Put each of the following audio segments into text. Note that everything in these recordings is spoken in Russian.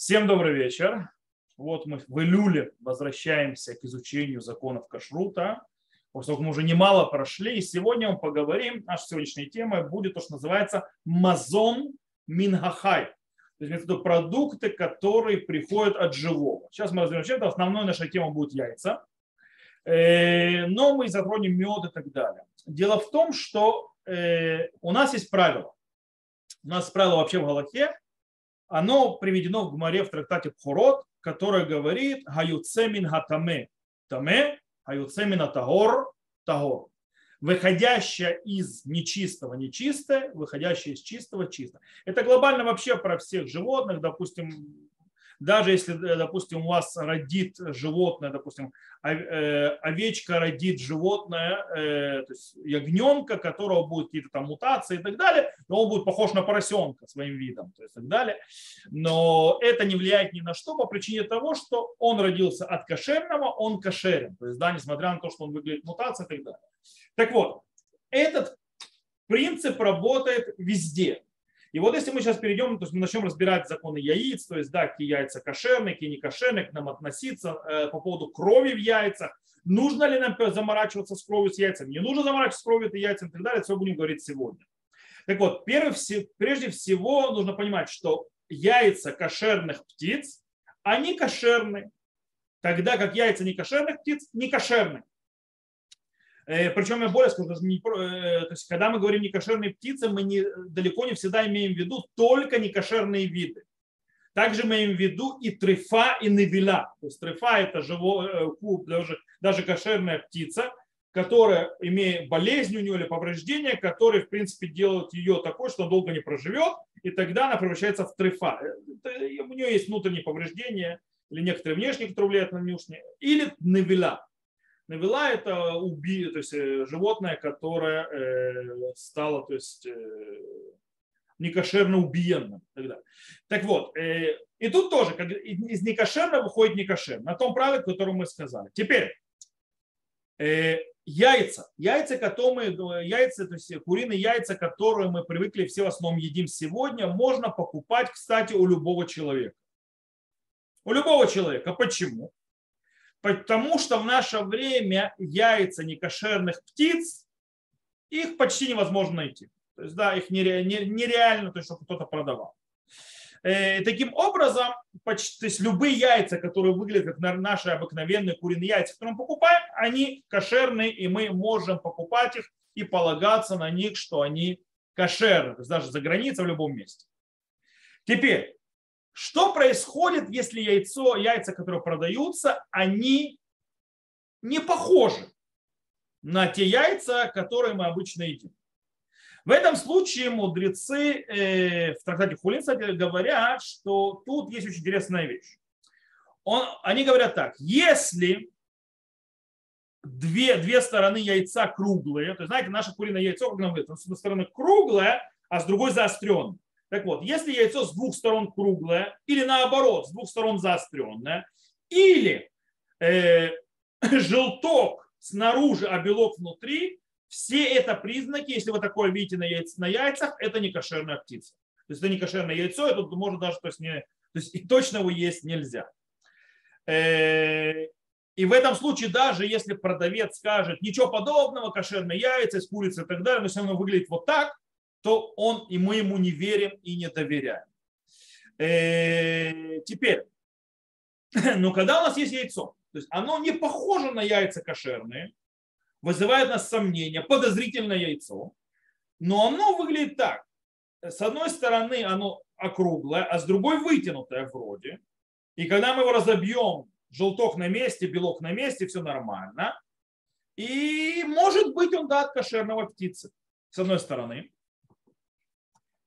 Всем добрый вечер. Вот мы в июле возвращаемся к изучению законов кашрута, поскольку мы уже немало прошли. И сегодня мы поговорим, наша сегодняшняя тема будет то, что называется мазон минхахай. То есть это продукты, которые приходят от живого. Сейчас мы разберем, что основной наша тема будет яйца. Э, но мы затронем мед и так далее. Дело в том, что э, у нас есть правило. У нас правило вообще в Галахе, оно приведено в Гмаре в трактате Пхорот, которое говорит «Хаюцемин хатаме таме, хаюцемин атагор тагор». Выходящая из нечистого нечистое, выходящая из чистого чисто. Это глобально вообще про всех животных, допустим, даже если, э, допустим, у вас родит животное, допустим, э, овечка родит животное, э, то есть ягненка, которого будет какие-то там мутации и так далее, но он будет похож на поросенка своим видом, то есть так далее. Но это не влияет ни на что по причине того, что он родился от кошерного, он кошерен. То есть, да, несмотря на то, что он выглядит мутацией и так далее. Так вот, этот принцип работает везде. И вот если мы сейчас перейдем, то есть мы начнем разбирать законы яиц, то есть да, какие яйца кошерные, какие не кошерные, к нам относиться э, по поводу крови в яйцах, нужно ли нам заморачиваться с кровью с яйцами, не нужно заморачиваться с кровью с яйцами и так далее, все будем говорить сегодня. Так вот, прежде всего нужно понимать, что яйца кошерных птиц, они кошерны, тогда как яйца некошерных птиц не кошерны. Э, Причем я более скажу, не, э, то есть, когда мы говорим некошерные птицы, мы не, далеко не всегда имеем в виду только некошерные виды. Также мы имеем в виду и трефа, и невеля. То есть трефа – это живой, э, даже, даже кошерная птица, которая имеет болезнь у нее или повреждение, которые, в принципе, делают ее такой, что долго не проживет, и тогда она превращается в трефа. У нее есть внутренние повреждения или некоторые внешние, которые влияют на внешние, или невеля. Навела это уби, то есть э, животное, которое э, стало то есть, э, некошерно убиенным. Так вот, и тут тоже как из некошерного выходит некошер, на том правиле, которое мы сказали. Теперь, яйца. Яйца, которые мы, яйца, то есть куриные яйца, которые мы привыкли все в основном едим сегодня, можно покупать, кстати, у любого человека. У любого человека. Почему? Потому что в наше время яйца некошерных птиц, их почти невозможно найти. То есть, да, их нереально, то есть, чтобы кто-то продавал. Э, таким образом, почти, то есть любые яйца, которые выглядят как наши обыкновенные куриные яйца, которые мы покупаем, они кошерные, и мы можем покупать их и полагаться на них, что они кошерны, то есть даже за границей в любом месте. Теперь, что происходит, если яйцо, яйца, которые продаются, они не похожи на те яйца, которые мы обычно едим? В этом случае мудрецы э, в трактате Хулин говорят, что тут есть очень интересная вещь. Он, они говорят так, если две, две стороны яйца круглые, то знаете, наше куриное яйцо, как нам говорят, с одной стороны круглое, а с другой заостренное. Так вот, если яйцо с двух сторон круглое, или наоборот, с двух сторон заостренное, или э, желток снаружи, а белок внутри, все это признаки, если вы такое видите на, яйц, на яйцах, это не кошерная птица. То есть это не кошерное яйцо, это можно даже, то есть, не, то есть и точно его есть нельзя. Э, и в этом случае, даже если продавец скажет, ничего подобного, кошерные яйца, из курицы и так далее, но все равно выглядит вот так, то он, и мы ему не верим и не доверяем. Э, теперь, но когда у нас есть яйцо, то есть оно не похоже на яйца кошерные, вызывает нас сомнения, подозрительное яйцо, но оно выглядит так. С одной стороны оно округлое, а с другой вытянутое вроде. И когда мы его разобьем, желток на месте, белок на месте, все нормально. И может быть он да, от кошерного птицы, с одной стороны.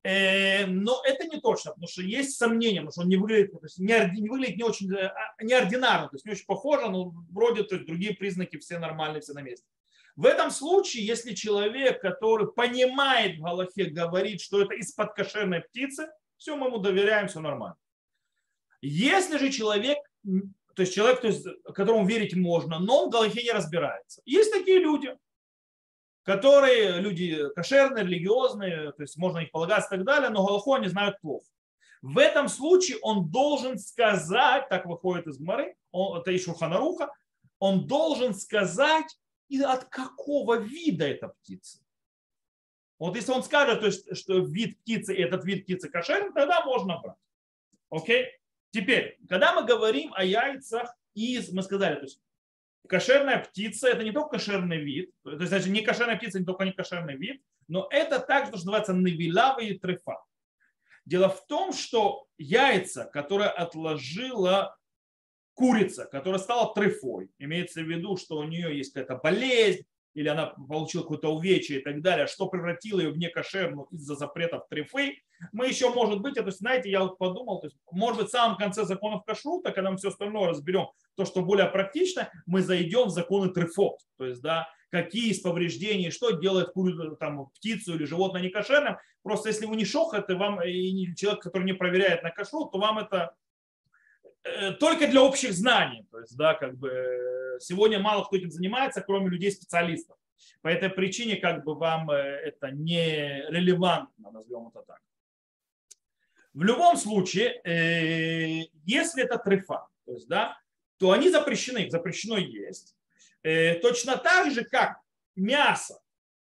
Э, но это не точно, потому что есть сомнения, потому что он не выглядит, то есть не, выглядит не очень э, а, неординарно, то есть не очень похоже, но вроде то есть другие признаки все нормальные, все на месте. В этом случае, если человек, который понимает в Галахе, говорит, что это из-под кошерной птицы, все, мы ему доверяем, все нормально. Если же человек, то есть человек, то есть, которому верить можно, но он в Галахе не разбирается. Есть такие люди, которые люди кошерные, религиозные, то есть можно их полагаться и так далее, но Галаху они знают плохо. В этом случае он должен сказать, так выходит из Гмары, это из Шурханаруха, он должен сказать, и от какого вида эта птица. Вот если он скажет, то есть, что вид птицы, этот вид птицы кошерный, тогда можно брать. Окей? Теперь, когда мы говорим о яйцах из, мы сказали, то есть кошерная птица это не только кошерный вид, то есть значит, не кошерная птица, не только не кошерный вид, но это также что называется навилавы трефа. Дело в том, что яйца, которые отложила курица, которая стала трефой, имеется в виду, что у нее есть какая-то болезнь, или она получила какое-то увечье и так далее, что превратило ее в некошерную из-за запретов трефы, мы еще, может быть, это, знаете, я вот подумал, то есть, может быть, в самом конце законов кашрута, когда мы все остальное разберем, то, что более практично, мы зайдем в законы трефот, то есть, да, какие из повреждений, что делает там, птицу или животное некошерным. Просто если вы не шохат, и вам и человек, который не проверяет на кашрут, то вам это только для общих знаний. То есть, да, как бы сегодня мало кто этим занимается, кроме людей-специалистов. По этой причине как бы вам э, это не релевантно, назовем это так. В любом случае, э, если это трефа, то, есть, да, то они запрещены, запрещено есть. Э, точно так же, как мясо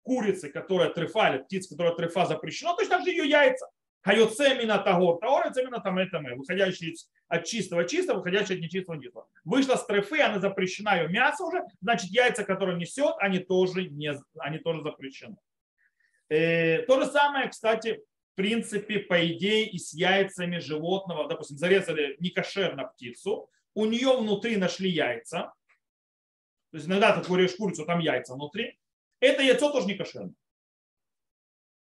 курицы, которая трефа, или птицы, которая трефа запрещено, точно так же ее яйца. Хайоцемина тагор, тагор, цемина там это мы, выходящие от чистого чистого, выходящие от нечистого нечистого. Вышла с трефы, она запрещена, ее мясо уже, значит яйца, которые несет, они тоже, не, они тоже запрещены. Э, то же самое, кстати, в принципе, по идее, и с яйцами животного, допустим, зарезали некошерно птицу, у нее внутри нашли яйца, то есть иногда ты куришь курицу, там яйца внутри, это яйцо тоже не кошерно.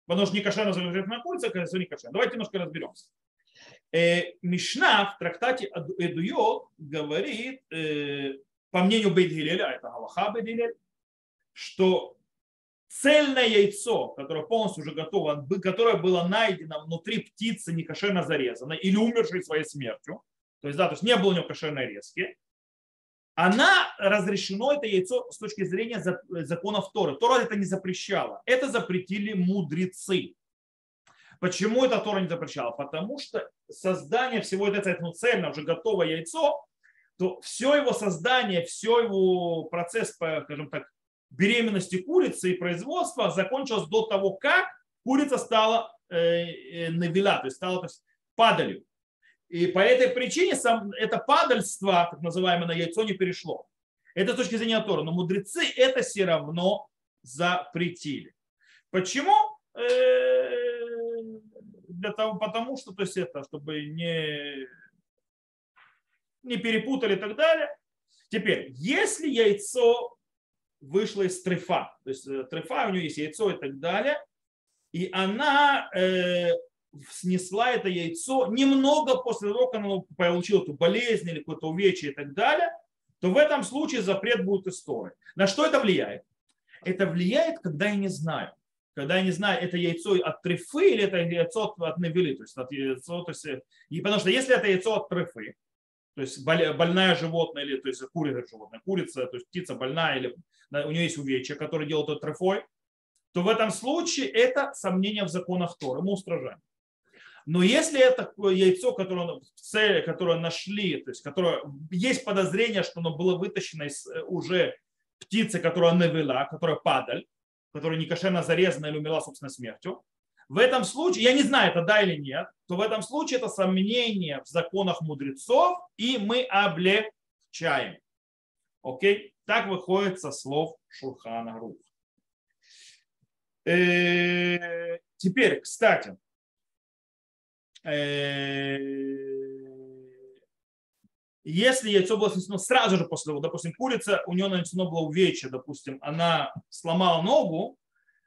Потому что не кошерно на курица, а яйцо не кошерно. Давайте немножко разберемся. Э, Мишна в трактате Эдуйот говорит, э, по мнению Бейдгилеля, это Галаха Бейдгилель, что цельное яйцо, которое полностью уже готово, которое было найдено внутри птицы некошерно зарезанной или умершей своей смертью, то есть, да, то есть не было у него кошерной резки, она разрешено, это яйцо, с точки зрения законов Торы. Тора это не запрещала. Это запретили мудрецы. Почему это Тора не запрещала? Потому что создание всего этого ну, цельно, уже готовое яйцо, то все его создание, все его процесс, скажем так, беременности курицы и производства закончилось до того, как курица стала э, э, навела, то есть стала то есть, падалью. И по этой причине сам, это падальство, так называемое, на яйцо не перешло. Это с точки зрения Тора. Но мудрецы это все равно запретили. Почему? Э, для того, потому что, то есть это, чтобы не, не перепутали и так далее. Теперь, если яйцо вышло из трефа, то есть э, трефа, у нее есть яйцо и так далее, и она э, снесла это яйцо немного после того, как она получила эту болезнь или какое-то увечье и так далее, то в этом случае запрет будет истории. На что это влияет? Это влияет, когда я не знаю. Когда я не знаю, это яйцо от трефы или это яйцо от, от навели. То есть от яйцо, то есть, и потому что если это яйцо от трефы, то есть больная животное или то есть курица животное, курица, то есть птица больная или у нее есть увечье, которое делает это трефой, то в этом случае это сомнение в законах Торы, мы устражаем. Но если это яйцо, которое, цель, которое нашли, то есть которое, есть подозрение, что оно было вытащено из э, уже птицы, которую она вела, которая падаль, которая некошерно зарезана или умерла собственной смертью, в этом случае, я не знаю, это да или нет, то в этом случае это сомнение в законах мудрецов, и мы облегчаем. Окей? Так выходит со слов Шурхана Рух. Э, теперь, кстати, если яйцо было снесено сразу же после того, допустим, курица, у нее нанесено было увечье, допустим, она сломала ногу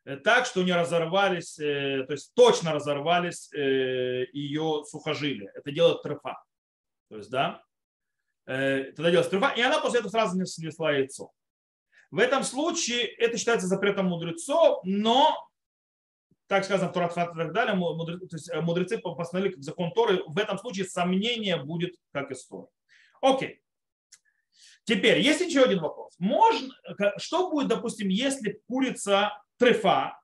э, так, что у нее разорвались, э, то есть точно разорвались ее сухожилия. Это делает трефа. То есть, да, тогда делается трефа, и она после этого сразу снесла яйцо. В этом случае это считается запретом мудрецов, но так сказано в Туратхат и так далее, мудрецы, то есть э, мудрецы постановили как закон Торы, в этом случае сомнение будет как история. Окей. Теперь, есть еще один вопрос. Можно, что будет, допустим, если курица трефа,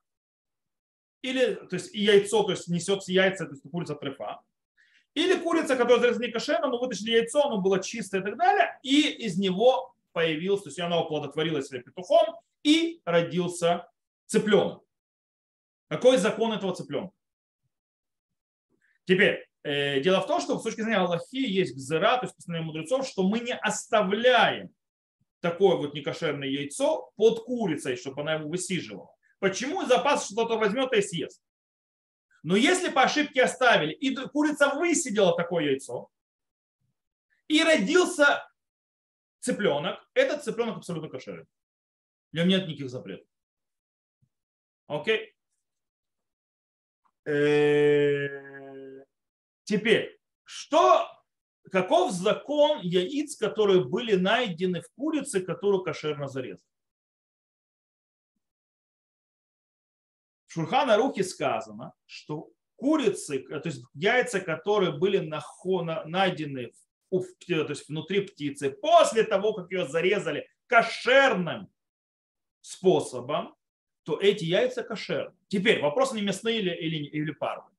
или, то есть яйцо, то есть несет яйца, то есть курица трефа, Или курица, которая зарезана не кошерно, но вытащили яйцо, оно было чистое и так далее, и из него появился, то есть она оплодотворила себя петухом, и родился цыпленок. Какой закон этого цыпленка? Теперь, э, дело в том, что с точки зрения Аллахи есть гзера, то есть постановление мудрецов, что мы не оставляем такое вот некошерное яйцо под курицей, чтобы она его высиживала. Почему? Запас что-то возьмет и съест. Но если по ошибке оставили, и курица высидела такое яйцо, и родился цыпленок, этот цыпленок абсолютно кошерный. В нем нет никаких запретов. Окей? Э, теперь, что, каков закон яиц, которые были найдены в курице, которую кошерно зарезали? В Шурхана Рухе сказано, что курицы, то есть яйца, которые были найдены в, то есть внутри птицы после того, как ее зарезали кошерным способом, то эти яйца кошерны. Теперь вопрос, они мясные или, или, или парвы.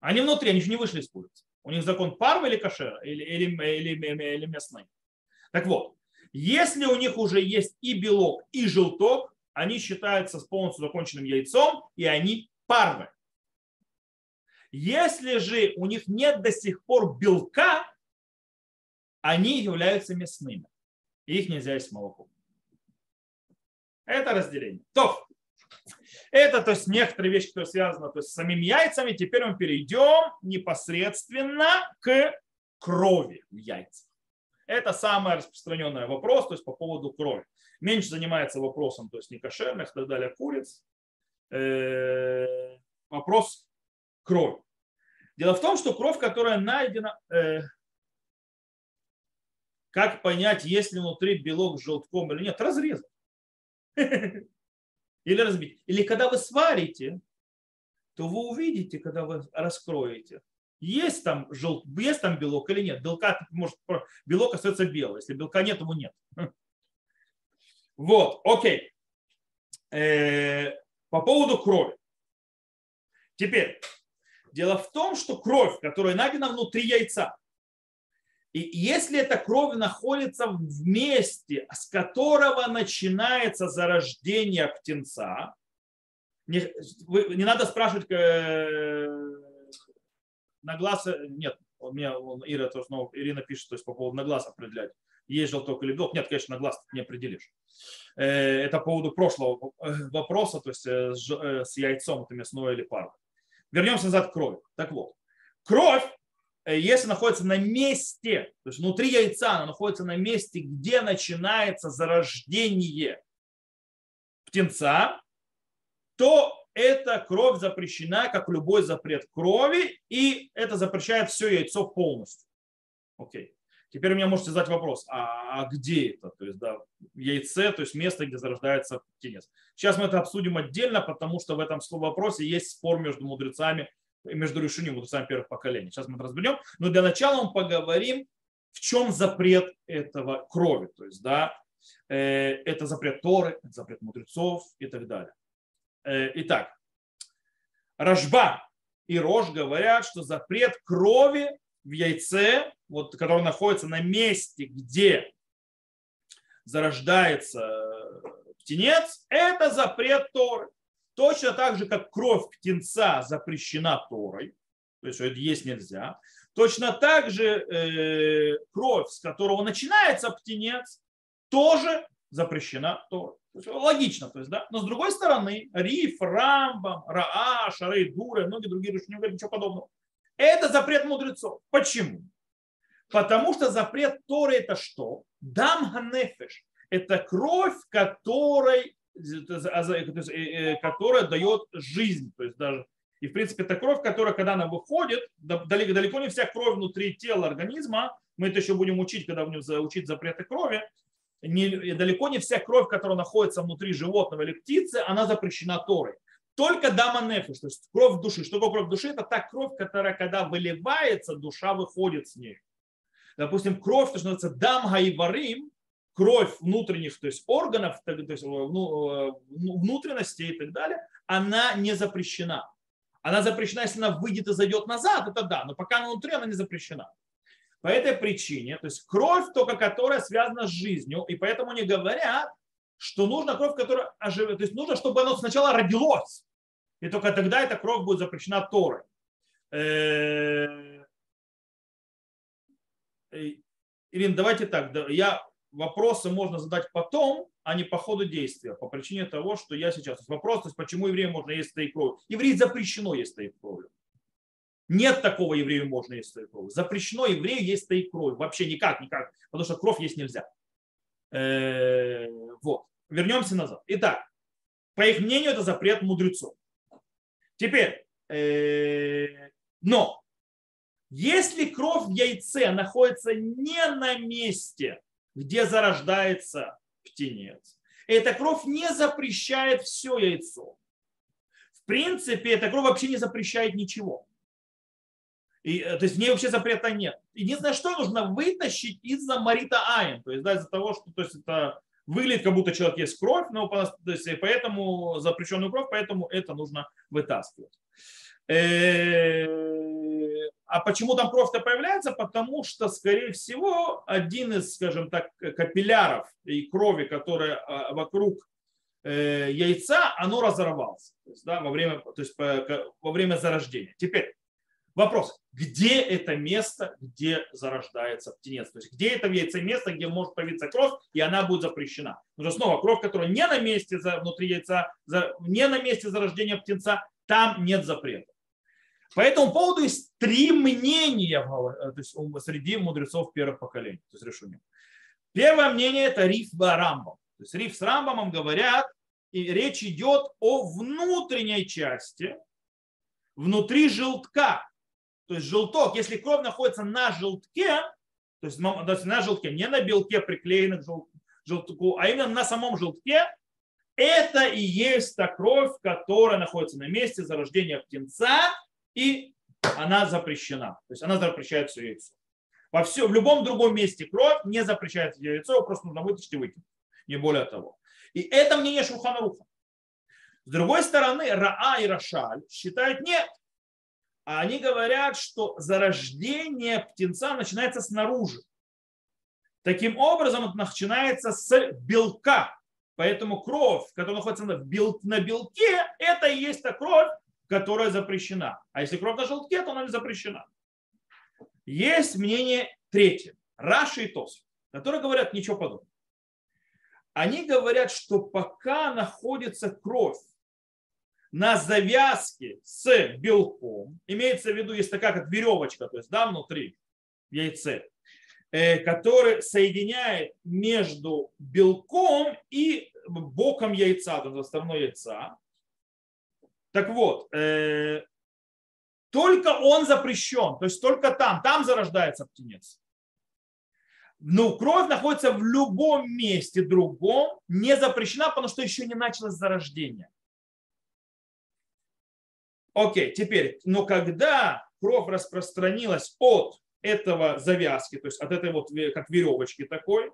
Они внутри, они еще не вышли из курицы. У них закон парвы или кошер, или, или, или, или, или мясные. Так вот, если у них уже есть и белок, и желток, они считаются с полностью законченным яйцом, и они парвы. Если же у них нет до сих пор белка, они являются мясными. Их нельзя есть молоком. Это разделение. То, это то есть некоторые вещи, которые связаны то есть, с самими яйцами. Теперь мы перейдем непосредственно к крови в яйцах. Это самый распространенный вопрос, то есть по поводу крови. Меньше занимается вопросом, то есть некошерных и так далее, куриц. Э, вопрос крови. Дело в том, что кровь, которая найдена, э, как понять, есть ли внутри белок с желтком или нет, разрезать. Или разбить. Или когда вы сварите, то вы увидите, когда вы раскроете, есть там, жел... есть там белок или нет. Белка, может, белок остается белый. Если белка нет, его нет. Вот, окей. Э, по поводу крови. Теперь, дело в том, что кровь, которая найдена внутри яйца, и если эта кровь находится в месте, с которого начинается зарождение птенца, не, вы, не надо спрашивать э, на глаз, э, нет, у меня Ира, тоже, ну, Ирина пишет, то есть по поводу на глаз определять, есть желток или белок. Нет, конечно, на глаз не определишь. Э, это по поводу прошлого вопроса, то есть с яйцом, это мясное или парное. Вернемся назад к крови. Так вот, кровь Э, если находится на месте, то есть внутри яйца, она находится на месте, где начинается зарождение птенца, то эта кровь запрещена, как любой запрет крови, и это запрещает все яйцо полностью. Окей. Теперь у меня можете задать вопрос, а, а где это? То есть, да, яйце, то есть место, где зарождается птенец. Сейчас мы это обсудим отдельно, потому что в этом вопросе есть спор между мудрецами между решением вот самых первых поколений. Сейчас мы это разберем. Но для начала мы поговорим, в чем запрет этого крови. То есть, да, э, это запрет Торы, это запрет мудрецов и так далее. Э, итак, Рожба и Рож говорят, что запрет крови в яйце, вот, который находится на месте, где зарождается птенец, это запрет Торы. Точно так же, как кровь птенца запрещена Торой, то есть это есть нельзя, точно так же э, кровь, с которого начинается птенец, тоже запрещена Торой. логично, то есть, да? Но с другой стороны, Риф, Рамбам, Раа, Шары, Дуры, многие другие решения говорят ничего подобного. Это запрет мудрецов. Почему? Потому что запрет Торы это что? Дам ганефеш. Это кровь, которой которая дает жизнь. То есть даже, и в принципе это кровь, которая, когда она выходит, далеко, далеко не вся кровь внутри тела организма, мы это еще будем учить, когда будем учить запреты крови, не, далеко не вся кровь, которая находится внутри животного или птицы, она запрещена Торой. Только дама нефиш, то есть кровь души. Что такое кровь души? Это та кровь, которая, когда выливается, душа выходит с ней. Допустим, кровь, то, что называется дам гаиварим, кровь внутренних то есть органов, то есть э, ну, внутренностей и так далее, она не запрещена. Она запрещена, если она выйдет и зайдет назад, это да, но пока она внутри, она не запрещена. По этой причине, то есть кровь только которая связана с жизнью, и поэтому они говорят, что нужна кровь, которая оживет, то есть нужно, чтобы оно сначала родилось, и только тогда эта кровь будет запрещена Торой. Э, Ирина, давайте так, я вопросы можно задать потом, а не по ходу действия, по причине того, что я сейчас... Вопрос, то есть почему евреям можно есть стоит кровь? Евреи запрещено есть стоит кровью. Нет такого еврею можно есть стоит кровью. Запрещено еврею есть стоит кровь. Вообще никак, никак. Потому что кровь есть нельзя. Э, вот. Вернемся назад. Итак, по их мнению, это запрет мудрецов. Теперь, э, но если кровь в яйце находится не на месте, где зарождается птенец, эта кровь не запрещает все яйцо. В принципе, эта кровь вообще не запрещает ничего. И, э, то есть в ней вообще запрета нет. Единственное, что нужно вытащить из-за марита айн, то есть да, из-за того, что то есть это выглядит, как будто человек есть кровь, но то есть, поэтому запрещенную кровь, поэтому это нужно вытаскивать. А почему там кровь-то появляется? Потому что, скорее всего, один из, скажем так, капилляров и крови, которая а, вокруг э, яйца, оно разорвалось то есть, да, во, время, то есть, во время зарождения. Теперь, Вопрос, где это место, где зарождается птенец? То есть где это в яйце место, где может появиться кровь, и она будет запрещена. Но снова кровь, которая не на месте внутри яйца, не на месте зарождения птенца, там нет запрета. По этому поводу есть три мнения э, то есть, среди мудрецов первых поколений. То есть решением. Первое мнение это Риф с Рамбом. То есть Риф с Рамбомом говорят, и речь идет о внутренней части, внутри желтка, то есть желток, если кровь находится на желтке, то есть на желтке, не на белке приклеенных к желтку, а именно на самом желтке, это и есть та кровь, которая находится на месте зарождения птенца, и она запрещена. То есть она запрещает все яйцо. Во все, в любом другом месте кровь не запрещает яйцо, его просто нужно вытащить и выкинуть. Не более того. И это мнение Шухана Руха. С другой стороны, Раа и Рашаль считают, нет, а они говорят, что зарождение птенца начинается снаружи. Таким образом, это начинается с белка. Поэтому кровь, которая находится на, белке, это и есть та кровь, которая запрещена. А если кровь на желтке, то она не запрещена. Есть мнение третье. Раши и Тос, которые говорят ничего подобного. Они говорят, что пока находится кровь на завязке с белком, имеется в виду, есть такая как веревочка, то есть да, внутри в яйце, э, который соединяет между белком и боком яйца, то есть стороной яйца. Так вот, э, только он запрещен, то есть только там, там зарождается птенец. Но кровь находится в любом месте другом, не запрещена, потому что еще не началось зарождение. Окей, теперь, но когда кровь распространилась от этого завязки, то есть от этой вот как веревочки такой,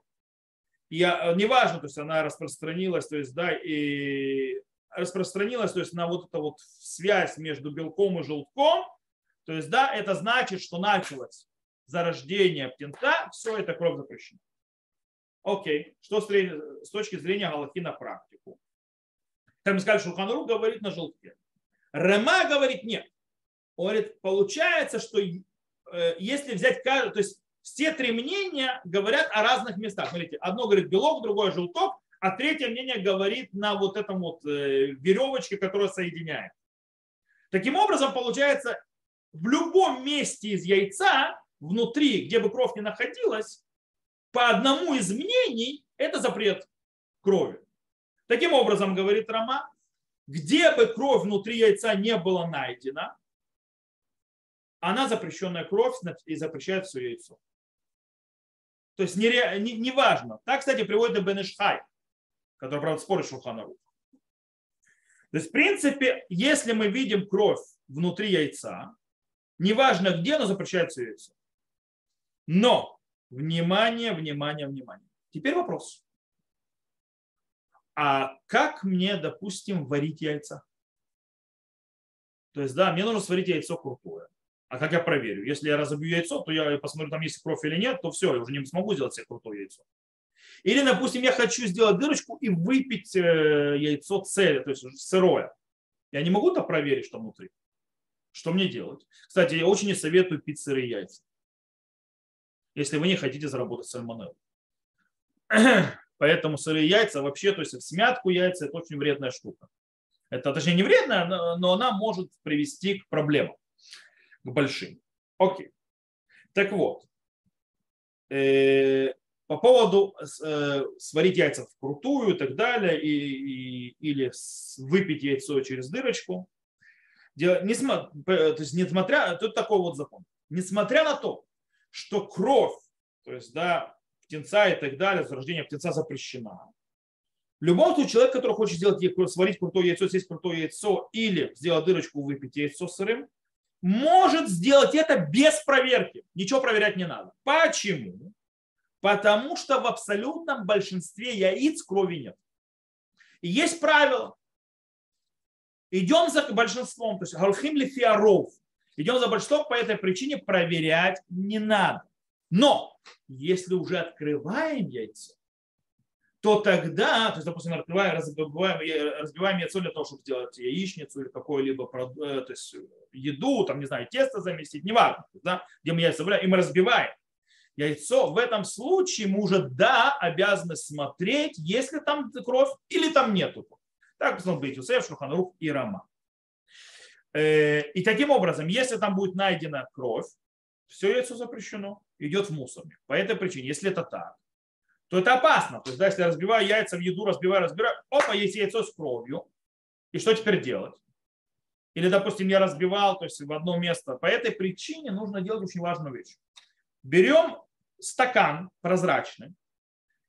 я, неважно, то есть она распространилась, то есть, да, и распространилась, то есть на вот эту вот связь между белком и желтком, то есть, да, это значит, что началось зарождение птенца, все это кровь запрещена. Окей, что с точки зрения Галахи на практику? Там сказали, что Ханрук говорит на желтке. Рема говорит нет. Он говорит, получается, что э, если взять каждый, то есть все три мнения говорят о разных местах. Смотрите, одно говорит белок, другое желток, а третье мнение говорит на вот этом вот э, веревочке, которая соединяет. Таким образом, получается, в любом месте из яйца, внутри, где бы кровь не находилась, по одному из мнений это запрет крови. Таким образом, говорит Рома, где бы кровь внутри яйца не была найдена, она запрещенная кровь и запрещает все яйцо. То есть неважно. Не, не так, кстати, приводит Бенешхай, который, правда, спорит Шуханару. То есть, в принципе, если мы видим кровь внутри яйца, неважно где, но запрещает все яйцо. Но, внимание, внимание, внимание. Теперь вопрос а как мне, допустим, варить яйца? То есть, да, мне нужно сварить яйцо крутое. А как я проверю? Если я разобью яйцо, то я посмотрю, там есть кровь или нет, то все, я уже не смогу сделать себе крутое яйцо. Или, допустим, я хочу сделать дырочку и выпить э, яйцо целое, то есть сырое. Я не могу то проверить, что внутри. Что мне делать? Кстати, я очень не советую пить сырые яйца, если вы не хотите заработать сальмонеллу. Поэтому сырые яйца вообще, то есть в смятку яйца, это очень вредная штука. Это, точнее, не вредная, но она может привести к проблемам, к большим. Окей. Так вот, э, по поводу э, сварить яйца вкрутую и так далее, и, и, или выпить яйцо через дырочку. То есть, несмотря, тут такой вот закон. Несмотря на то, что кровь, то есть, да, птенца и так далее, зарождение птенца запрещена. В любом случае, человек, который хочет сделать, сварить крутое яйцо, съесть крутое яйцо или сделать дырочку, выпить яйцо сырым, может сделать это без проверки. Ничего проверять не надо. Почему? Потому что в абсолютном большинстве яиц крови нет. И есть правило. Идем за большинством, то есть галхим ли фиаров. Идем за большинством, по этой причине проверять не надо. Но если уже открываем яйцо, то тогда, то есть, допустим, открываем, разбиваем, разбиваем яйцо для того, чтобы сделать яичницу или какую-либо э, то есть, еду, там, не знаю, тесто заместить, неважно, да, где мы яйца собираем, и мы разбиваем яйцо, в этом случае мы уже, да, обязаны смотреть, есть ли там кровь или там нету. Так посмотрим быть Юсеф, Шуханрух и Рама. Э, и таким образом, если там будет найдена кровь, все яйцо запрещено, идет в мусорник. По этой причине, если это так, то это опасно. То есть, да, если я разбиваю яйца в еду, разбиваю, разбираю, опа, есть яйцо с кровью. И что теперь делать? Или, допустим, я разбивал то есть в одно место. По этой причине нужно делать очень важную вещь. Берем стакан прозрачный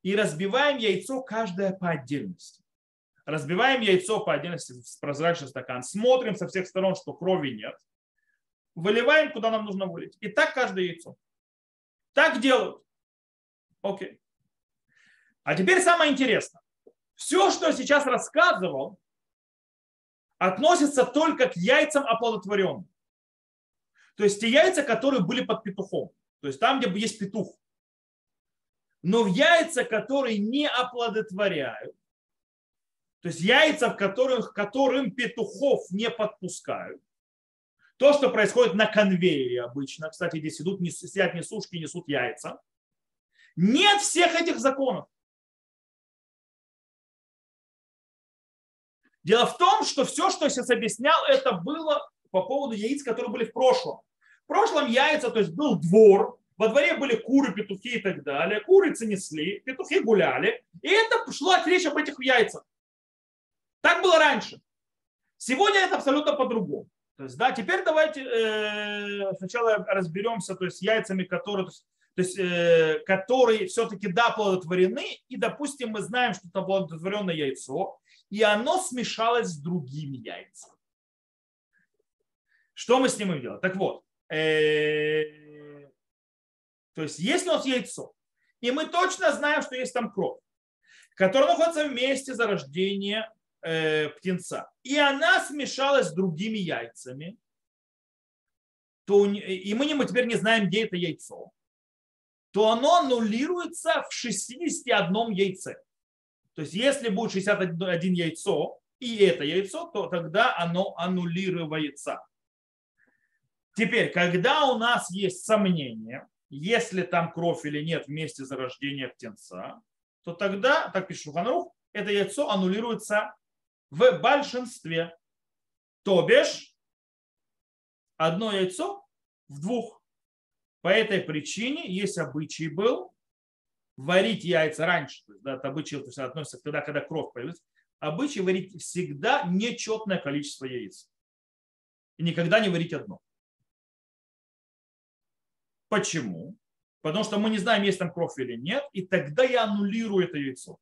и разбиваем яйцо каждое по отдельности. Разбиваем яйцо по отдельности в прозрачный стакан. Смотрим со всех сторон, что крови нет выливаем, куда нам нужно вылить. И так каждое яйцо. Так делают. Окей. А теперь самое интересное. Все, что я сейчас рассказывал, относится только к яйцам оплодотворенным. То есть те яйца, которые были под петухом. То есть там, где есть петух. Но в яйца, которые не оплодотворяют, то есть яйца, в которых, которым петухов не подпускают, то, что происходит на конвейере обычно, кстати, здесь идут, сидят несушки, несут яйца, нет всех этих законов. Дело в том, что все, что я сейчас объяснял, это было по поводу яиц, которые были в прошлом. Прошлом яйца, то есть был двор, во дворе были куры, петухи и так далее. Курицы несли, петухи гуляли. И это шло речь об этих яйцах. Так было раньше. Сегодня это абсолютно по-другому. То есть, да, теперь давайте э, сначала разберемся, то есть, с яйцами, которые, то есть, то есть э, которые все-таки, да, плодотворены, и, допустим, мы знаем, что это плодотворенное яйцо, и оно смешалось с другими яйцами. Что мы с ним делаем? Так вот, то есть, если у нас яйцо, и мы точно знаем, что есть там кровь, которая находится в месте зарождения э, птенца, и она смешалась с другими яйцами, то, и мы теперь не знаем, где это яйцо, то оно аннулируется в 61 яйце. То есть если будет 61 яйцо и это яйцо, то тогда оно аннулируется. Теперь, когда у нас есть сомнение, если там кровь или нет в месте зарождения птенца, то тогда, так пишет Шуханрух, это яйцо аннулируется в большинстве. То бишь, одно яйцо в двух. По этой причине есть обычай был варить яйца раньше. То есть, да, это обычай то есть, относится тогда, когда кровь появится. Обычай варить всегда нечетное количество яиц. И никогда не варить одно. Почему? Потому что мы не знаем, есть там кровь или нет, и тогда я аннулирую это яйцо.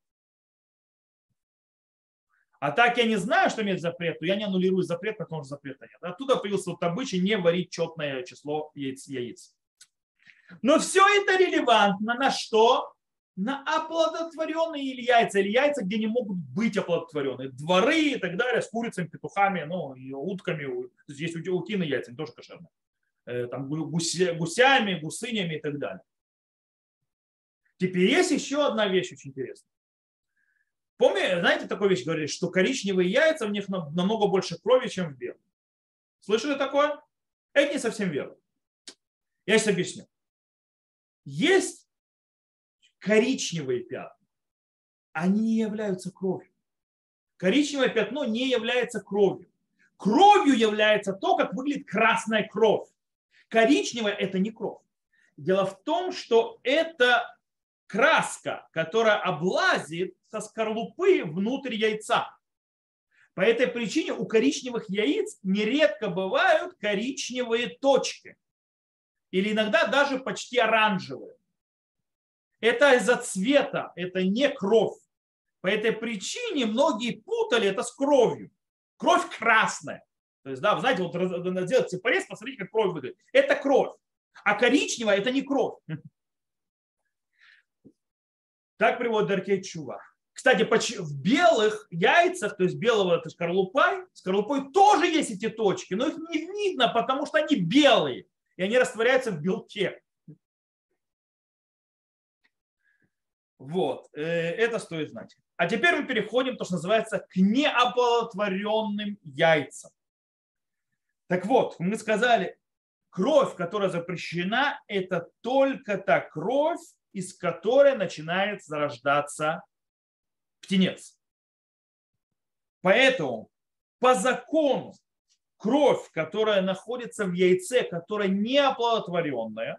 А так я не знаю, что имеет запрет, то я не аннулирую запрет, потому что запрета нет. Оттуда появился вот обычай не варить четное число яиц. яиц. Но все это релевантно на что? на оплодотворенные или яйца, или яйца, где не могут быть оплодотворенные. Дворы и так далее, с курицами, петухами, ну, и утками. Есть утиные яйца, тоже кошерные. Э, там, гуся, гусями, гусынями и так далее. Теперь есть еще одна вещь очень интересная. Помните, знаете, такую вещь говорили, что коричневые яйца, в них намного больше крови, чем в белых. Слышали такое? Это не совсем верно. Я сейчас объясню. Есть коричневые пятна. Они не являются кровью. Коричневое пятно не является кровью. Кровью является то, как выглядит красная кровь. Коричневая – это не кровь. Дело в том, что это краска, которая облазит со скорлупы внутрь яйца. По этой причине у коричневых яиц нередко бывают коричневые точки. Или иногда даже почти оранжевые. Это из-за цвета, это не кровь. По этой причине многие путали это с кровью. Кровь красная. То есть, да, вы знаете, вот сделать порез, посмотрите, как кровь выглядит. Это кровь. А коричневая это не кровь. Так приводит Даркей Чува. Кстати, в белых яйцах, то есть белого это скорлупой, скорлупой тоже есть эти точки, но их не видно, потому что они белые, и они растворяются в белке. Вот, э, это стоит знать. А теперь мы переходим, то, что называется, к неоплодотворенным яйцам. Так вот, мы сказали, кровь, которая запрещена, это только та кровь, из которой начинает зарождаться птенец. Поэтому по закону кровь, которая находится в яйце, которая не оплодотворенная,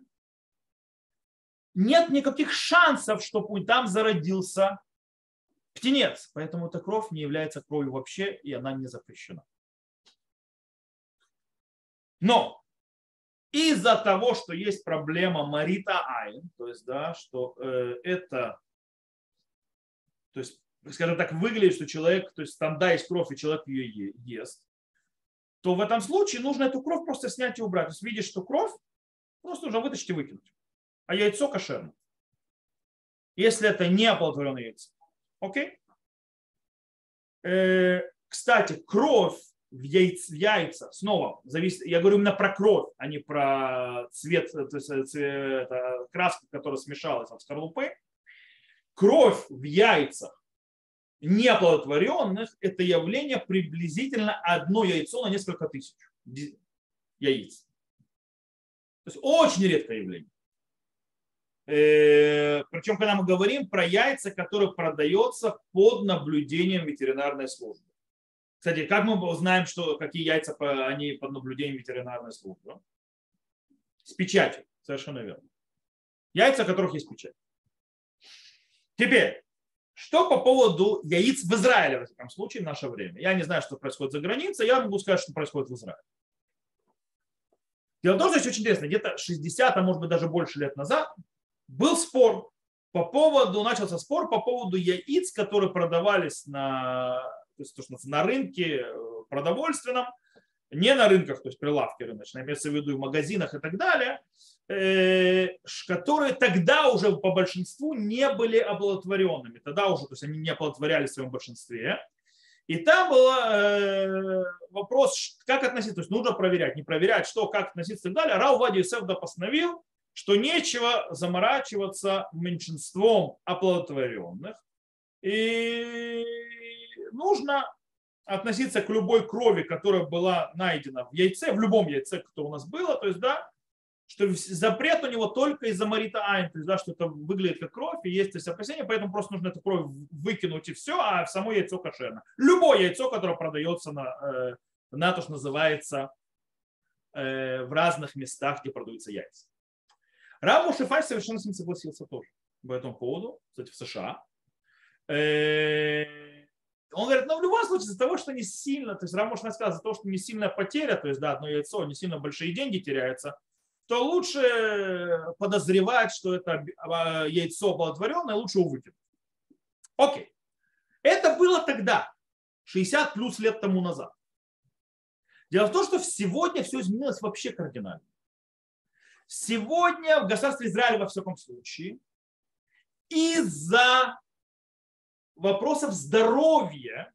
нет никаких шансов, чтобы там зародился птенец. Поэтому эта кровь не является кровью вообще, и она не запрещена. Но из-за того, что есть проблема Марита Айн, то есть, да, что э, это, то есть, скажем так, выглядит, что человек, то есть там, да, есть кровь, и человек ее ест, то в этом случае нужно эту кровь просто снять и убрать. То есть видишь, что кровь, просто уже вытащить и выкинуть. А яйцо кошерно. Если это не оплодотворенное яйцо. Окей? Э, кстати, кровь в, яйц, яйца, снова, зависит, я говорю именно про кровь, а не про цвет, то есть э, цвет, краску, которая смешалась от скорлупы. Кровь в яйцах неоплодотворенных – это явление приблизительно одно яйцо на несколько тысяч яиц. То есть очень редкое явление. Э, Причем, когда мы говорим про яйца, которые продаются под наблюдением ветеринарной службы. Кстати, как мы узнаем, что какие яйца они под наблюдением ветеринарной службы? С печатью, совершенно верно. Яйца, которых есть печать. Теперь, что по поводу яиц в Израиле в этом случае в наше время? Я не знаю, что происходит за границей, я могу сказать, что происходит в Израиле. Дело в том, что здесь очень интересно, где-то 60, а может быть даже больше лет назад был спор по поводу, начался спор по поводу яиц, которые продавались на то есть, то, что на рынке э, продовольственном, не на рынках, то есть прилавки рыночные, имеется в виду в магазинах и так далее, э, которые тогда уже по большинству не были оплодотворенными. Тогда уже, то есть они не оплодотворялись в своем большинстве. И там был э, вопрос, как относиться, то есть нужно проверять, не проверять, что, как относиться и так далее. Рау Вади Юсеф постановил, что нечего заморачиваться меньшинством оплодотворенных. И нужно относиться к любой крови, которая была найдена в яйце, в любом яйце, которое у нас было, то есть, да, что запрет у него только из-за Марита Айн, то есть, да, что это выглядит как кровь, и есть есть опасения, поэтому просто нужно эту кровь выкинуть и все, а само яйцо кошерно. Любое яйцо, которое продается на, э, на то, что называется э, в разных местах, где продаются яйца. Рав Мушефай совершенно с ним согласился тоже по этому поводу, кстати, в США. Э, он говорит, ну в любом случае, из-за того, что не сильно, то есть Рамош сказал, из-за того, что не сильная потеря, то есть да, одно яйцо, не сильно большие деньги теряются, то лучше подозревать, что это а, яйцо оплодотворенное, лучше его. Окей. Это было тогда, 60 плюс лет тому назад. Дело в том, что сегодня все изменилось вообще кардинально. Сегодня в государстве Израиля, во всяком случае, из-за вопросов здоровья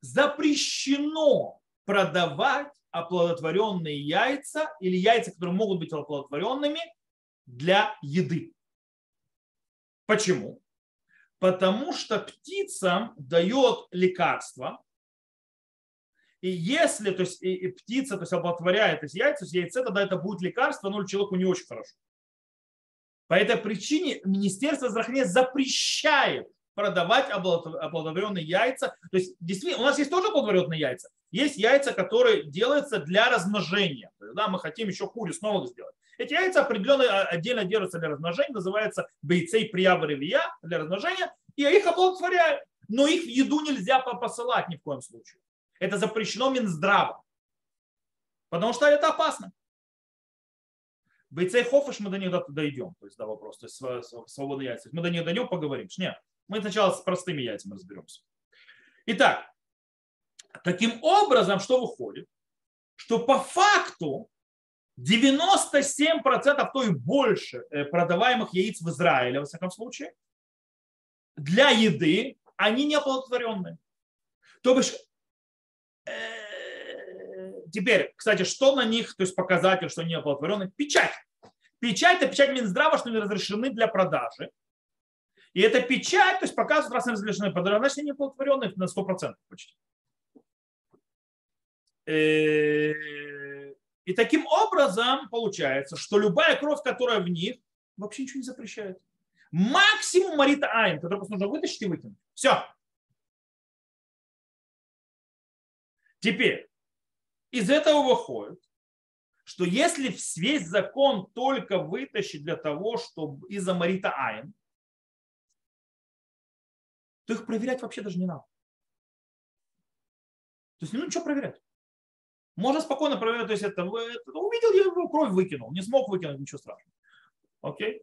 запрещено продавать оплодотворенные яйца или яйца, которые могут быть оплодотворенными для еды. Почему? Потому что птицам дает лекарство, и если то есть, и, и птица то есть, оплодотворяет есть, яйца, то есть яйце, тогда это будет лекарство, но человеку не очень хорошо. По этой причине Министерство здравоохранения запрещает продавать оплодотворенные яйца. То есть, действительно, у нас есть тоже оплодотворенные яйца. Есть яйца, которые делаются для размножения. Есть, да, мы хотим еще курицу снова сделать. Эти яйца определенно а, отдельно делаются для размножения, называется бейцей приявревия для размножения, и их оплодотворяют. Но их в еду нельзя посылать ни в коем случае. Это запрещено Минздравом. Потому что это опасно. Бойцей Хофыш мы до них дойдем, то есть да, вопрос, то есть свободные яйца. Мы до них дойдем, поговорим. Нет, мы сначала с простыми яйцами разберемся. Итак, таким образом, что выходит? Что по факту 97%, то и больше э, продаваемых яиц в Израиле, во всяком случае, для еды, они не оплодотворенные. То бишь, э, теперь, кстати, что на них, то есть показатель, что они оплодотворенные? Печать. Печать – это печать Минздрава, что они разрешены для продажи. И эта печать, то есть показывает, раз они разрешены продажи, значит, они оплодотворенные на 100% почти. Э, и таким образом получается, что любая кровь, которая в них, вообще ничего не запрещает. Максимум Марита Айн, который просто нужно вытащить и выкинуть. Все. Теперь, из этого выходит, что если весь закон только вытащить для того, чтобы из-за Марита Айн, то их проверять вообще даже не надо. То есть, ну, ничего проверять. Можно спокойно проверять, то есть это, это увидел, я кровь выкинул, не смог выкинуть, ничего страшного. Окей?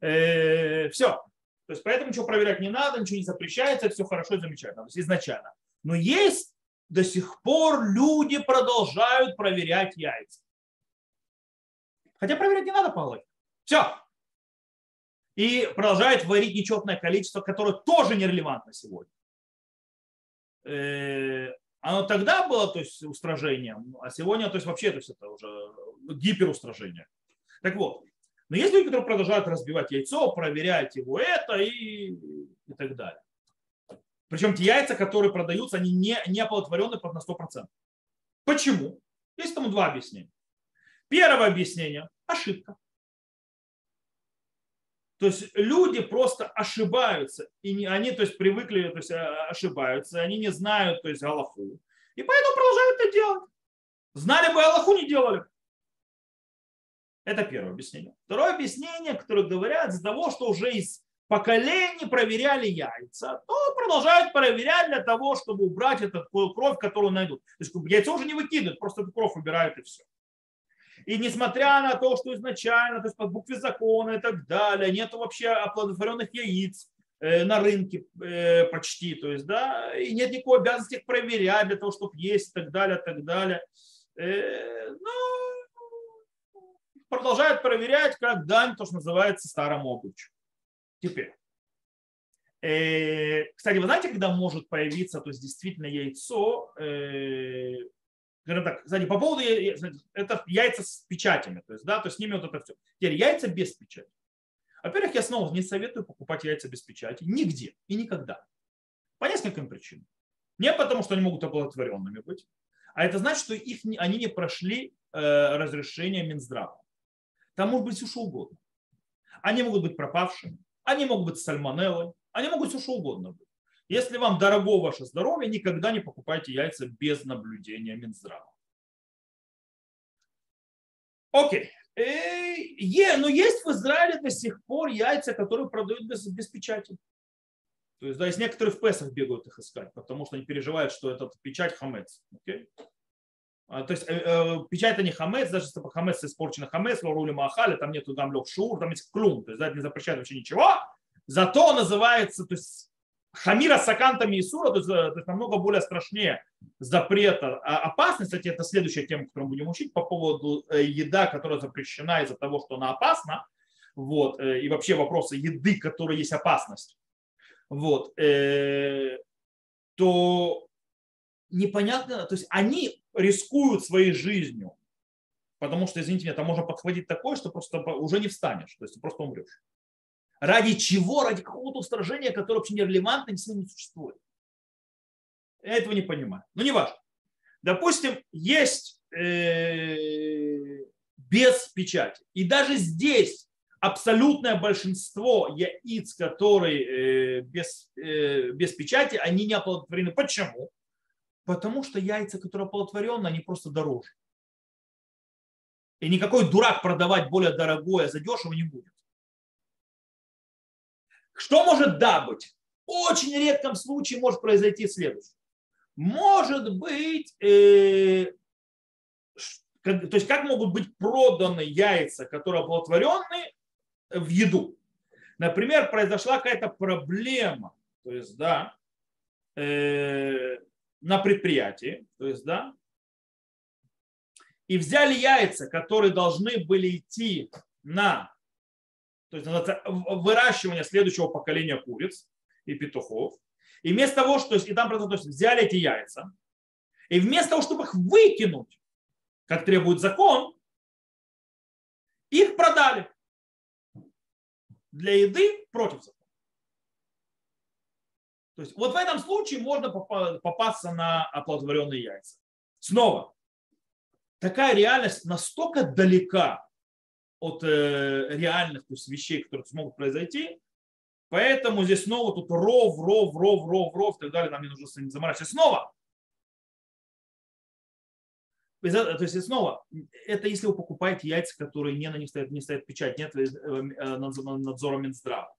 Э, все. То есть поэтому ничего проверять не надо, ничего не запрещается, все хорошо и замечательно. То есть изначально. Но есть до сих пор люди продолжают проверять яйца. Хотя проверять не надо по. Все. И продолжают варить нечетное количество, которое тоже нерелевантно сегодня. Э, оно тогда было то есть, устражением, а сегодня то есть, вообще то есть, это уже гиперустражение. Так вот, но есть люди, которые продолжают разбивать яйцо, проверять его это и, и так далее. Причем те яйца, которые продаются, они не, не оплодотворены под на 100%. Почему? Есть тому два объяснения. Первое объяснение – ошибка. То есть люди просто ошибаются, и не, они то есть, привыкли, то есть а, ошибаются, они не знают то есть, Аллаху, и поэтому продолжают это делать. Знали бы Аллаху, не делали. Это первое объяснение. Второе объяснение, которое говорят, из-за того, что уже из поколений проверяли яйца, то продолжают проверять для того, чтобы убрать эту кровь, которую найдут. То есть яйцо уже не выкидывают, просто эту кровь убирают и все. И несмотря на то, что изначально, то есть по букве закона и так далее, нет вообще оплодотворенных яиц э, на рынке э, почти, то есть, да, и нет никакой обязанности их проверять для того, чтобы есть и так далее, и так далее. Э, но продолжают проверять как дань, то, что называется старому обычаю. Теперь. Кстати, вы знаете, когда может появиться, то есть действительно яйцо, скажем так, кстати, по поводу это яйца с печатями, то есть, да, то есть с ними вот это все. Теперь яйца без печати. Во-первых, я снова не советую покупать яйца без печати нигде и никогда. По нескольким причинам. Не потому, что они могут оплодотворенными быть, а это значит, что их, они не прошли э, разрешение Минздрава. Там может быть все что угодно. Они могут быть пропавшими, они могут быть сальмонеллой, они могут все что угодно быть. Если вам дорого ваше здоровье, никогда не покупайте яйца без наблюдения Минздрава. Окей. Е, но есть в Израиле до сих пор яйца, которые продают без, без печати. То есть, да, есть некоторые в Песах бегают их искать, потому что они переживают, что это печать хамец. Okay? А, то есть э, э, печать это не хамец, даже если хамец испорчен хамец, лорули махали, там нету там лег шур, там есть клюм, то есть да, не запрещает вообще ничего. Зато называется, то есть Хамира с акантами и сура, то есть, э, то есть намного более страшнее запрета. А опасность, кстати, это следующая тема, которую мы будем учить по поводу э, еда, которая запрещена из-за того, что она опасна. вот, э, и вообще вопросы еды, которые есть опасность, вот, то непонятно, то есть они рискуют своей жизнью, потому что, извините меня, там можно подхватить такое, что просто уже не встанешь, то есть просто умрешь. Ради чего? Ради какого-то устражения, которое вообще не релевантно, не существует. Я этого не понимаю. Но не важно. Допустим, есть э, без печати. И даже здесь абсолютное большинство яиц, которые э, без, э, без печати, они не оплодотворены. Почему? Потому что яйца, которые оплодотворены, они просто дороже. И никакой дурак продавать более дорогое задешево не будет. Что может да быть? Очень редком случае может произойти следующее. Может быть, э, то есть как могут быть проданы яйца, которые оплодотворены в еду. Например, произошла какая-то проблема, то есть, да, э, на предприятии, то есть, да, и взяли яйца, которые должны были идти на то есть выращивание следующего поколения куриц и петухов. И вместо того, что и там то есть взяли эти яйца, и вместо того, чтобы их выкинуть, как требует закон, их продали для еды против закона. То есть вот в этом случае можно попасться на оплодотворенные яйца. Снова, такая реальность настолько далека от э, реальных то есть, вещей, которые смогут произойти. Поэтому здесь снова тут ров, ров, ров, ров, ров и так далее. Нам не нужно заморачиваться. Снова. То есть снова, это если вы покупаете яйца, которые не на них стоят, не стоят печать, нет э, э, надзора Минздрава.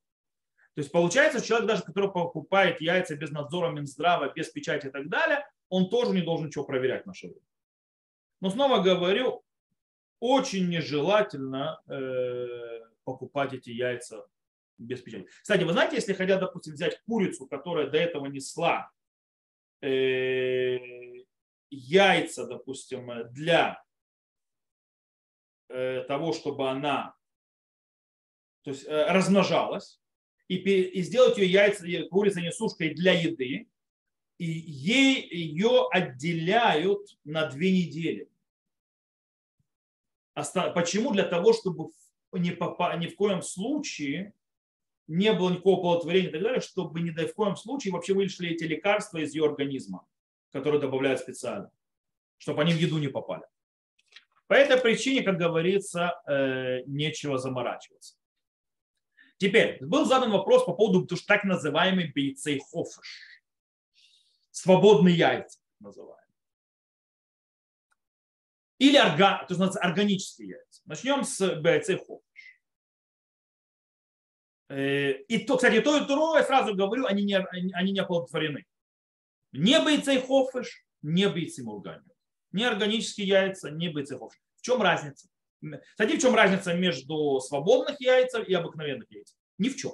То есть получается, человек даже, который покупает яйца без надзора Минздрава, без печати и так далее, он тоже не должен ничего проверять в наше время. Но снова говорю, очень нежелательно э, покупать эти яйца без печати. Кстати, вы знаете, если хотят, допустим, взять курицу, которая до этого несла э, яйца, допустим, для э, того, чтобы она то есть, э, размножалась, и, и сделать ее яйца, курица несушкой для еды, и ей ее отделяют на две недели. Почему? Для того, чтобы ни, попа, ни в коем случае не было никакого оплодотворения и так далее, чтобы ни в коем случае вообще вышли эти лекарства из ее организма, которые добавляют специально, чтобы они в еду не попали. По этой причине, как говорится, э, нечего заморачиваться. Теперь, был задан вопрос по поводу так называемой бейцей хофыш. Свободные яйца называют. Или орга, то есть органические яйца. Начнем с бойцей хофиш. Э, и то, кстати, то и то, я сразу говорю, они не, они не оплодотворены. Не бойцей хофиш, не бойцы мургани. Не органические яйца, не бойцей хофиш. В чем разница? Кстати, в чем разница между свободных яйцев и обыкновенных яиц? Ни в чем.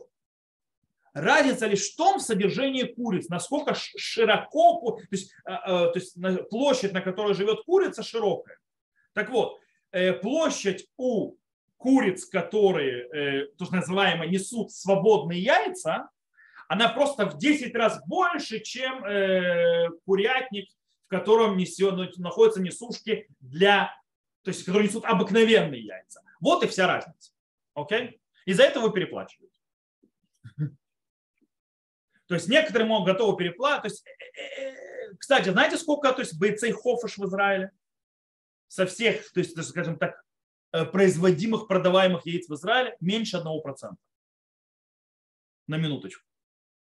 Разница лишь в том содержании куриц, насколько широко, то есть, э, э, то есть площадь, на которой живет курица, широкая. Так вот, э, площадь у куриц, которые, э, то есть называемо, несут свободные яйца, она просто в 10 раз больше, чем э, курятник, в котором несет, ну, находятся несушки для, то есть, которые несут обыкновенные яйца. Вот и вся разница. Окей? Из-за этого вы переплачиваете. То есть некоторые могут готовы переплатить. Кстати, знаете, сколько то есть, бойцей хофыш в Израиле? Со всех, то есть, скажем так, э, производимых, продаваемых яиц в Израиле меньше 1%. На минуточку.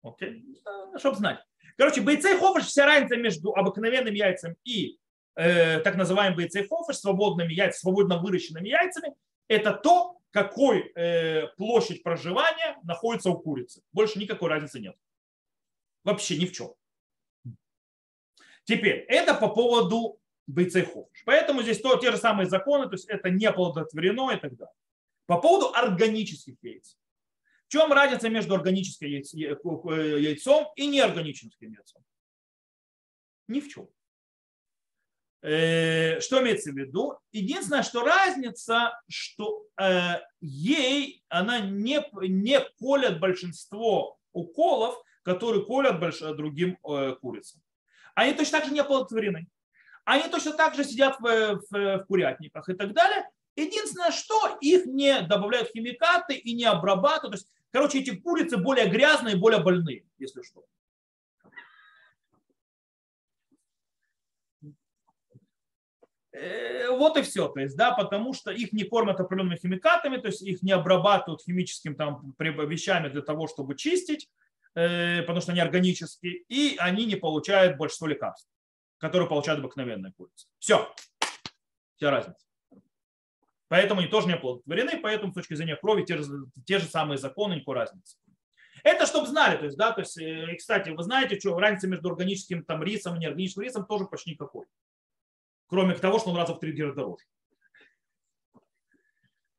Окей? Okay? Чтобы знать. Короче, бойцей хофыш, вся разница между обыкновенным яйцем и э, так называемым бойцей хофыш, свободными яйцами, свободно выращенными яйцами, это то, какой э, площадь проживания находится у курицы. Больше никакой разницы нет. Вообще ни в чем. Теперь, это по поводу бойцейхов. Поэтому здесь то, те же самые законы, то есть это не плодотворено и так далее. По поводу органических яиц. В чем разница между органическим яйцом и неорганическим яйцом? Ни в чем. Э, что имеется в виду? Единственное, что разница, что э, ей она не, не колет большинство уколов, которые колят больш, другим э, курицам. Они точно так же не оплодотворены. Они точно так же сидят в, в, в курятниках и так далее. Единственное, что их не добавляют химикаты и не обрабатывают. То есть, короче, эти курицы более грязные, более больные, если что. Э, вот и все, то есть, да, потому что их не кормят определенными химикатами, то есть их не обрабатывают химическими там вещами для того, чтобы чистить, э, потому что они органические, и они не получают большинство лекарств, которые получают обыкновенные курицы. Все, вся разница. Поэтому они тоже не оплодотворены, поэтому с точки зрения крови те же, те же самые законы, никакой разницы. Это чтобы знали, то есть, да, то есть, э, кстати, вы знаете, что разница между органическим там рисом и неорганическим рисом тоже почти никакой кроме того, что он раза в три дороже.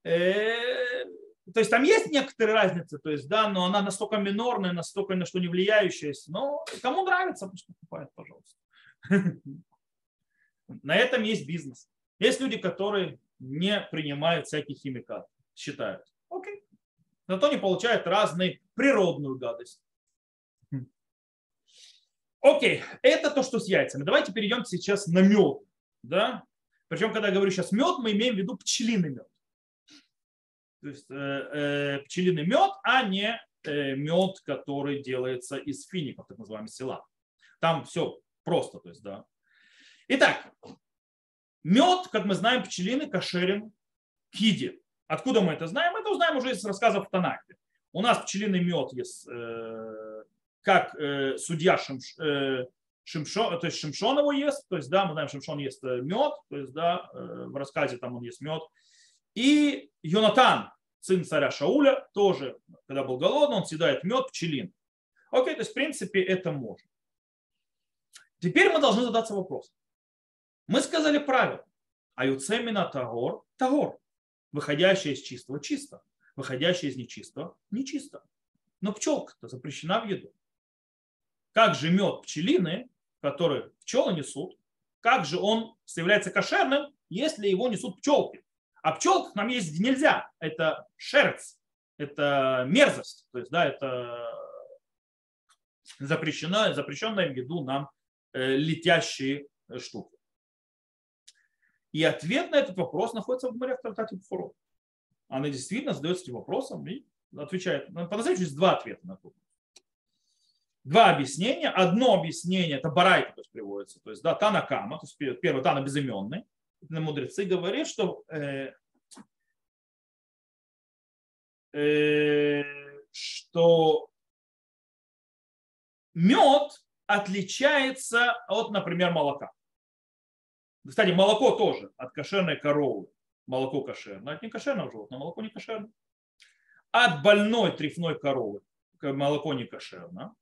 Э, то есть там есть некоторые разницы, то есть, да, но она настолько минорная, настолько на что не влияющая. Но кому нравится, пусть покупает, пожалуйста. На этом есть бизнес. Есть люди, которые не принимают всякие химикаты, считают. Окей. Зато они получают разные природную гадость. Окей, это то, что с яйцами. Давайте перейдем сейчас на мед. Да? Причем, когда я говорю сейчас мед, мы имеем в виду пчелиный мед. То есть э, э, пчелиный мед, а не э, мед, который делается из фиников, так называемый села. Там все просто, то есть, да. Итак, мед, как мы знаем, пчелиный кошерен к еде. Откуда мы это знаем? Это узнаем уже из рассказов в Танахе. У нас пчелиный мед есть, э, как э, судья Шимш, э, Шимшон, то есть Шимшон его ест, то есть, да, мы знаем, Шимшон ест э, мед, то есть, да, э, в рассказе там он ест мед. И Йонатан, сын царя Шауля, тоже, когда был голодный, он съедает мед, пчелин. Окей, то есть, в принципе, это можно. Теперь мы должны задаться вопросом. Мы сказали правило. А юцемина тагор, тагор. Выходящее из чистого чисто. Выходящее из нечистого нечисто. Но пчелка-то запрещена в еду. Как же мед пчелины который пчелы несут, как же он является кошерным, если его несут пчелки? А пчелках нам есть нельзя. Это шерсть, это мерзость. То есть, да, это запрещено, запрещенная в виду нам летящие штуки. И ответ на этот вопрос находится в море в трактате Пфурот. Она действительно задается этим вопросом и отвечает. По-настоящему есть два ответа на это два объяснения. Одно объяснение, это Барайка то есть, приводится, то есть да, Танакама, то есть первый Тана безыменный. Мудрецы говорят, что э, э, что мед отличается от, например, молока. Кстати, молоко тоже от кошерной коровы. Молоко кошерное, от некошерного животного молоко не кошерное. От больной трефной коровы молоко не кошерно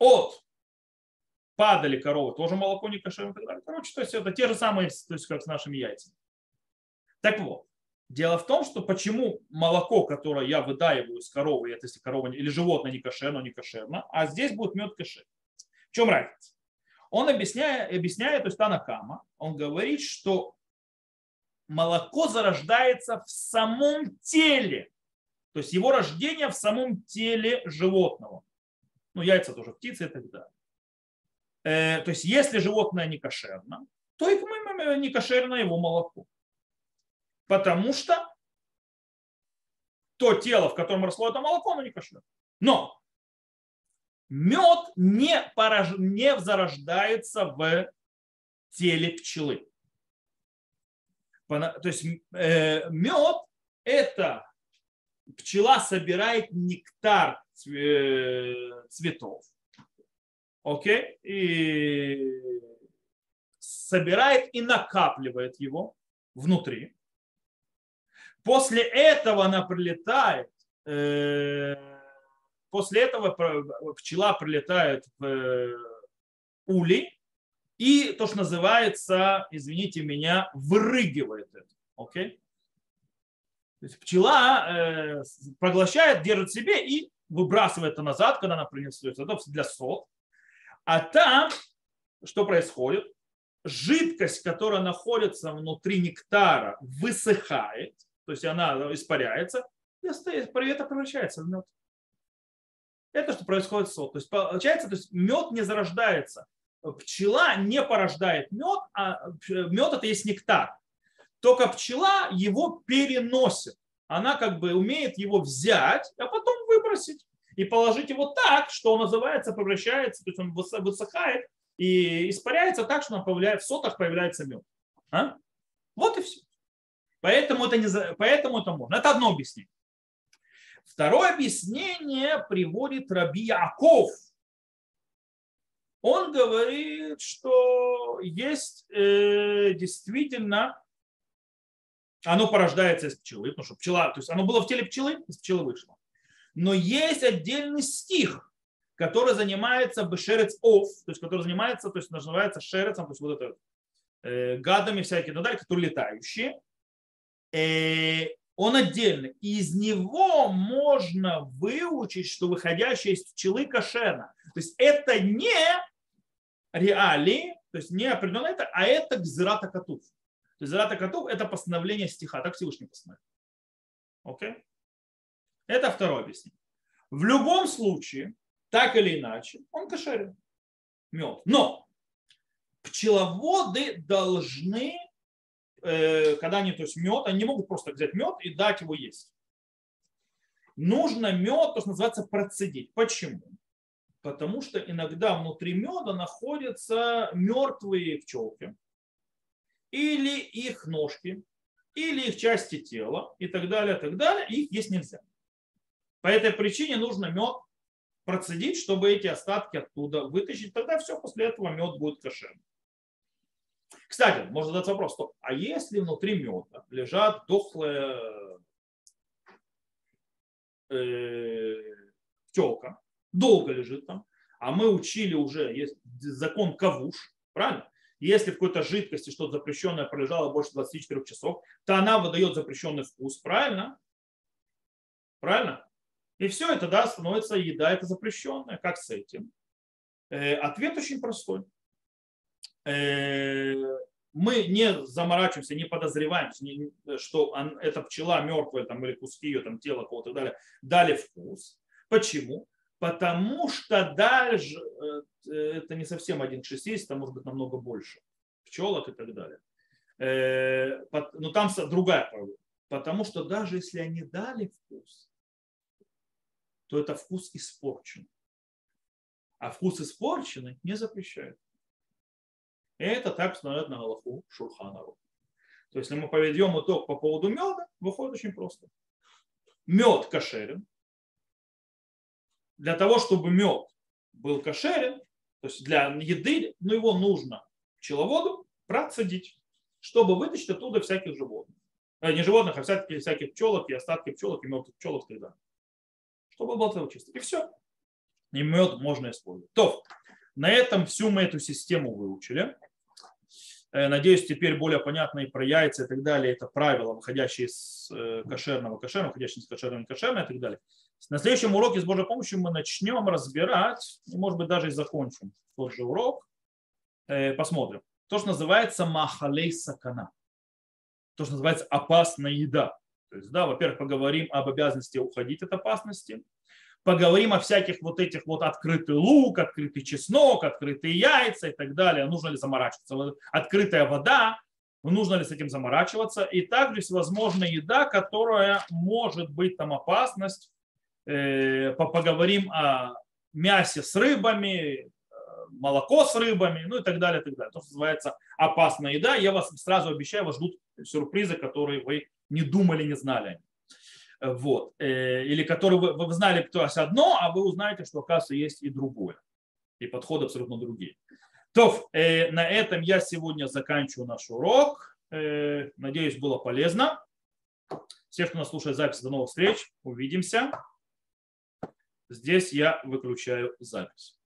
от падали коровы, тоже молоко не кошерное. Короче, то есть это те же самые, то есть как с нашими яйцами. Так вот, дело в том, что почему молоко, которое я выдаиваю из коровы, это если корова или животное не кошерно, не кошерно, а здесь будет мед кошер. В чем разница? Он объясняет, объясняет то есть Танакама, он говорит, что молоко зарождается в самом теле, то есть его рождение в самом теле животного ну, яйца тоже птицы и так далее. Э, то есть, если животное не кошерно, то и не кошерно его молоко. Потому что то тело, в котором росло это молоко, оно не кошерно. Но мед не, порож... не зарождается в теле пчелы. То есть э, мед это пчела собирает нектар цветов, окей, и собирает и накапливает его внутри. После этого она прилетает, э, после этого пчела прилетает в улей и то, что называется, извините меня, вырыгивает это. Окей? То есть пчела э, проглощает, держит себе и выбрасывает это назад, когда она принесет для сот. А там что происходит? жидкость, которая находится внутри нектара, высыхает, то есть она испаряется, и это превращается в мед. Это что происходит с сок. То есть получается, то есть мед не зарождается. Пчела не порождает мед, а мед это есть нектар. Только пчела его переносит. Она как бы умеет его взять, а потом выбросить. И положить его так, что он называется, превращается, то есть он высыхает и испаряется так, что появляется, в сотах появляется мед. А? Вот и все. Поэтому это, не, поэтому это можно. Это одно объяснение. Второе объяснение приводит Раби Яков. Он говорит, что есть э, действительно, оно порождается из пчелы, потому что пчела, то есть оно было в теле пчелы, из пчелы вышло. Но есть отдельный стих, который занимается бешерец ов, то есть который занимается, то есть называется шерецом, то есть вот это э, гадами всякие так далее, которые летающие. Э, он отдельный. И из него можно выучить, что выходящее из пчелы кошерно. То есть это не реалии, то есть не определенно это, а это гзирата котов. То есть гзирата котов это постановление стиха, так Всевышний постановил. Окей? Это второе объяснение. В любом случае, так или иначе, он кошерен. Мед. Но пчеловоды должны когда они, то есть мед, они не могут просто взять мед и дать его есть. Нужно мед, то, что называется, процедить. Почему? Потому что иногда внутри меда находятся мертвые пчелки, или их ножки, или их части тела, и так далее, так далее, их есть нельзя. По этой причине нужно мед процедить, чтобы эти остатки оттуда вытащить. Тогда все, после этого мед будет кошерным. Кстати, можно задать вопрос, стоп, а если внутри меда лежат дохлые э, пчелка, долго лежит там, а мы учили уже, есть закон кавуш, правильно? Если в какой-то жидкости что-то запрещенное пролежало больше 24 часов, то она выдает запрещенный вкус, правильно? Правильно? И все, это да, становится еда, это запрещенная. Как с этим? Э, ответ очень простой. Э, мы не заморачиваемся, не подозреваем, что эта пчела мертвая там, или куски ее там, тела кого-то дали, дали вкус. Почему? Потому что дальше э, это не совсем один к 6 это может быть намного больше пчелок и так далее. Э, но там другая проблема. Потому что даже если они дали вкус, то это вкус испорчен. А вкус испорченный не запрещают. И это так установят на Галаху Шурханару. То есть, если мы поведем итог по поводу меда, выходит очень просто. Мед кошерен. Для того, чтобы мед был кошерен, то есть для еды, ну его нужно пчеловоду процедить, чтобы вытащить оттуда всяких животных. А не животных, а всяких, всяких пчелок и остатки пчелок и мертвых пчелок и. Чтобы было целый чисто. И все. И мед можно использовать. То, на этом всю мы эту систему выучили. Э, надеюсь, теперь более понятно и про яйца и так далее. Это правила, выходящие из э, кошерного кошерного, выходящие из кошерного кошерного и так далее. На следующем уроке с Божьей помощью мы начнем разбирать, и, может быть, даже и закончим тот же урок. Э, посмотрим. То, что называется махалей сакана. То, что называется опасная еда. То есть, да, во-первых, поговорим об обязанности уходить от опасности поговорим о всяких вот этих вот открытый лук, открытый чеснок, открытые яйца и так далее. Нужно ли заморачиваться? Открытая вода, нужно ли с этим заморачиваться? И также всевозможная еда, которая может быть там опасность. Э, поговорим о мясе с рыбами, э, молоко с рыбами, ну и так далее, и так далее. То, что называется опасная еда. Я вас сразу обещаю, вас ждут сюрпризы, которые вы не думали, не знали. Вот. Э, или который вы, вы знали, кто есть одно, а вы узнаете, что, оказывается, есть и другое. И подходы абсолютно другие. То, э, на этом я сегодня заканчиваю наш урок. Э, надеюсь, было полезно. Все, кто нас слушает запись, до новых встреч. Увидимся. Здесь я выключаю запись.